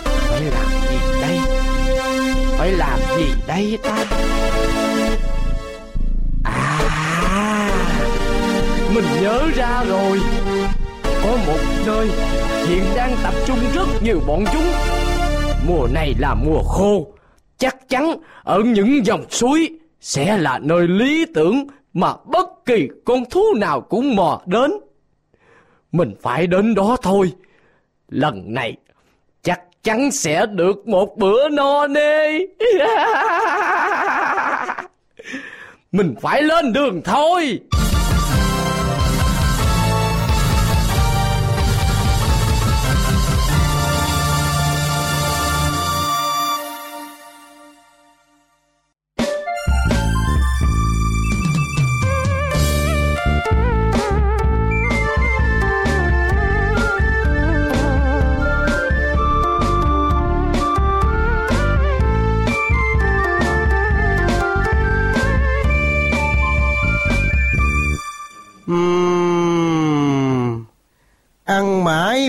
Phải làm gì đây? Phải làm gì đây ta? Nhớ ra rồi có một nơi hiện đang tập trung rất nhiều bọn chúng mùa này là mùa khô chắc chắn ở những dòng suối sẽ là nơi lý tưởng mà bất kỳ con thú nào cũng mò đến. Mình phải đến đó thôi. Lần này chắc chắn sẽ được một bữa no nê. Mình phải lên đường thôi.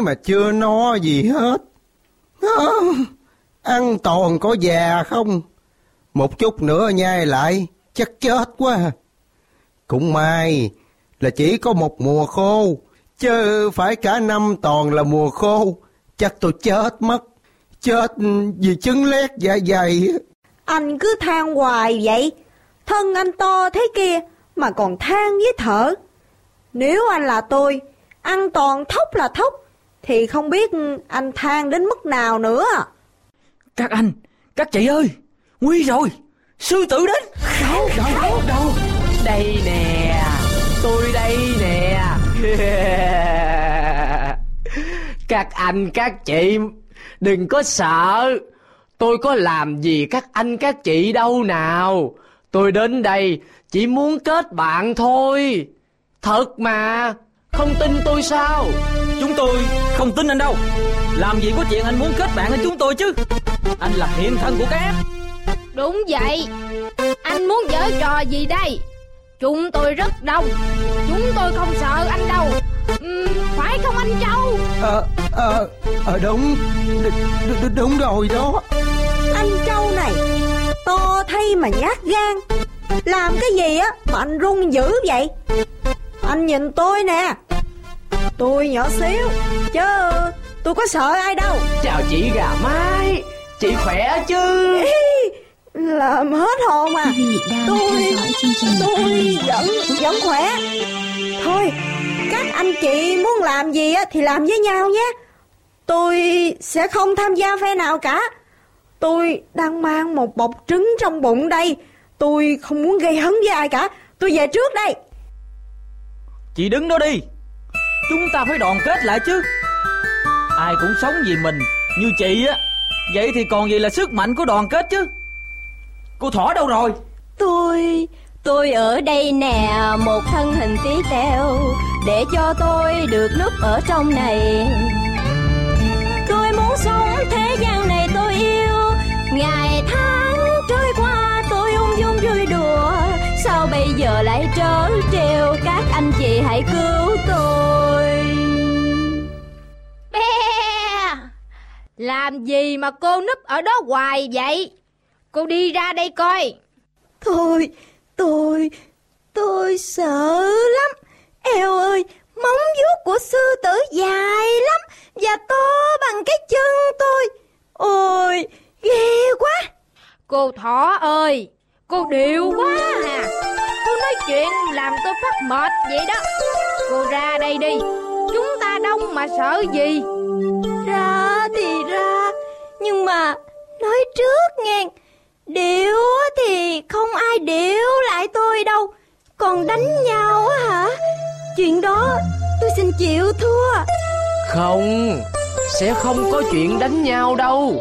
Mà chưa no gì hết. À, Ăn toàn có già không? Một chút nữa nhai lại, chắc chết quá. Cũng may là chỉ có một mùa khô, chứ phải cả năm toàn là mùa khô. Chắc tôi chết mất, chết vì chứng lét dạ dày. Anh cứ than hoài vậy. Thân anh to thế kia mà còn than với thở. Nếu anh là tôi, ăn toàn thóc là thóc, thì không biết anh than đến mức nào nữa. Các anh, Các chị ơi Nguy rồi Sư tử đến. Đâu đâu đâu đâu. Đây nè Tôi đây nè. Các anh các chị Đừng có sợ. Tôi có làm gì các anh các chị đâu nào. Tôi đến đây chỉ muốn kết bạn thôi. Thật mà Không tin tôi sao? Chúng tôi không tin anh đâu. Làm gì có chuyện anh muốn kết bạn với chúng tôi chứ? Anh là hiện thân của các Đúng vậy. Anh muốn giở trò gì đây? Chúng tôi rất đông. Chúng tôi không sợ anh đâu. Ừm, Phải không anh Châu? Ờ, ờ, ờ đúng, đ, đ, đúng rồi đó. Anh Châu này To thay mà nhát gan. Làm cái gì á mà anh run dữ vậy Anh nhìn tôi nè. Tôi nhỏ xíu Chứ tôi có sợ ai đâu. Chào chị gà mái Chị khỏe chứ? Làm hết hồn à Tôi Tôi vẫn vẫn khỏe. Thôi Các anh chị muốn làm gì á Thì làm với nhau nhé. Tôi sẽ không tham gia phe nào cả. Tôi đang mang một bọc trứng trong bụng đây. Tôi không muốn gây hấn với ai cả. Tôi về trước đây Chị đứng đó đi. Chúng ta phải đoàn kết lại chứ. Ai cũng sống vì mình Như chị á. Vậy thì còn gì là sức mạnh của đoàn kết chứ? Cô Thỏ đâu rồi? Tôi, tôi ở đây nè, một thân hình tí teo, để cho tôi được núp ở trong này. Tôi muốn sống thế gian này tôi yêu, ngày tháng trôi qua tôi ung dung vui đùa, sao bây giờ lại trớ trêu, các anh chị hãy cứu tôi. Be Làm gì mà cô núp ở đó hoài vậy Cô đi ra đây coi Thôi, tôi, tôi sợ lắm. Eo ơi, móng vuốt của sư tử dài lắm và to bằng cái chân tôi. Ôi, ghê quá. Cô Thỏ ơi Cô điệu quá à. Cô nói chuyện làm tôi phát mệt vậy đó. Cô ra đây đi. Chúng ta đông mà sợ gì? Ra thì ra, nhưng mà nói trước nghe, điệu thì không ai điệu lại tôi đâu. Còn đánh nhau á hả? Chuyện đó tôi xin chịu thua. Không Sẽ không có chuyện đánh nhau đâu.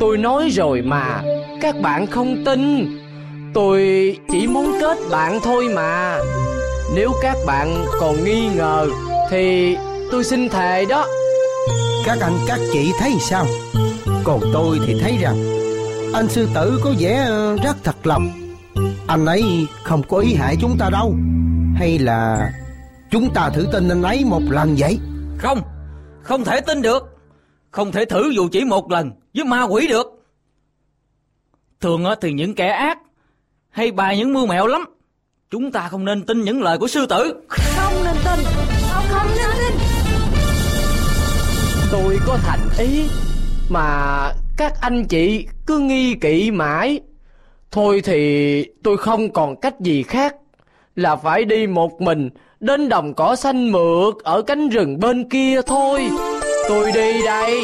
Tôi nói rồi mà Các bạn không tin Tôi chỉ muốn kết bạn thôi mà Nếu các bạn còn nghi ngờ Thì tôi xin thề đó Các anh các chị thấy sao? Còn tôi thì thấy rằng anh sư tử có vẻ ờ, rất thật lòng. Anh ấy không có ý hại chúng ta đâu. Hay là chúng ta thử tin anh ấy một lần vậy? Không Không thể tin được Không thể thử dù chỉ một lần Với ma quỷ được Thường thì những kẻ ác Hay bài những mưu mẹo lắm Chúng ta không nên tin những lời của sư tử Không nên tin. Không, không nên tin. Tôi có thành ý Mà các anh chị cứ nghi kỵ mãi Thôi thì tôi không còn cách gì khác Là phải đi một mình Đến đồng cỏ xanh mượt Ở cánh rừng bên kia thôi Tôi đi đây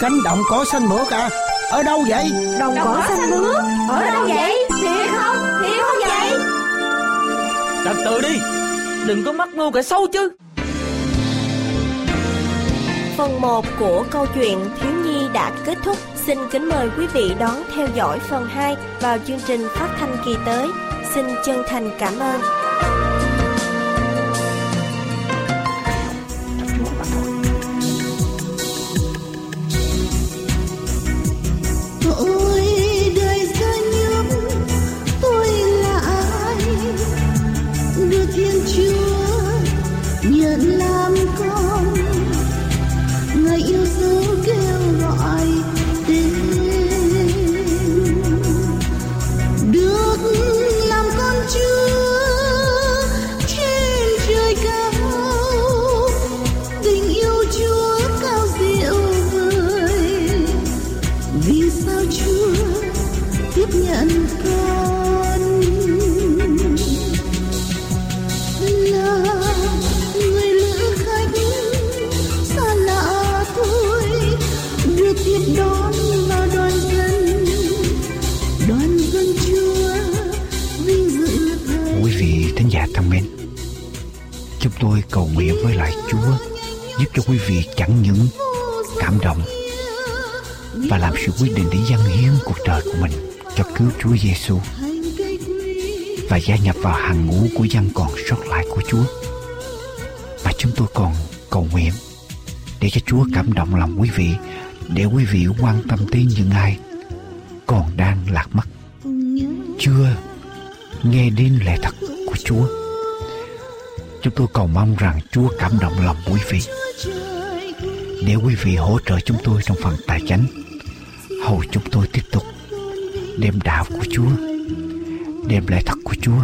Cánh đồng cỏ xanh mượt à? Ở đâu vậy? Đồng cỏ xanh mướt. Ở đâu vậy? Trật tự đi Đừng có mắc mưu kẻ xấu chứ Phần 1 của câu chuyện Thiếu Nhi đã kết thúc. Xin kính mời quý vị đón theo dõi phần 2 vào chương trình phát thanh kỳ tới. Xin chân thành cảm ơn. Chúa nhận làm con. Quý vị chẳng những cảm động và làm sự quyết định để dâng hiến cuộc đời của mình cho cứu Chúa Giêsu và gia nhập vào hàng ngũ của dân còn sót lại của Chúa. Và chúng tôi còn cầu nguyện để cho Chúa cảm động lòng quý vị, để quý vị quan tâm tới những ai còn đang lạc mất, chưa nghe đến lẽ thật của Chúa. Chúng tôi cầu mong rằng Chúa cảm động lòng quý vị để quý vị hỗ trợ chúng tôi trong phần tài chánh, hầu chúng tôi tiếp tục đem đạo của Chúa, đem lẽ thật của Chúa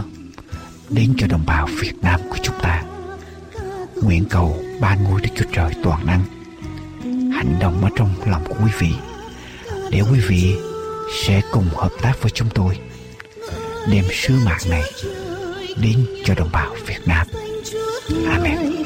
đến cho đồng bào Việt Nam của chúng ta. Nguyện cầu ba ngôi Đức Chúa Trời toàn năng hành động ở trong lòng của quý vị, để quý vị sẽ cùng hợp tác với chúng tôi, đem sứ mạng này đến cho đồng bào Việt Nam. Amen.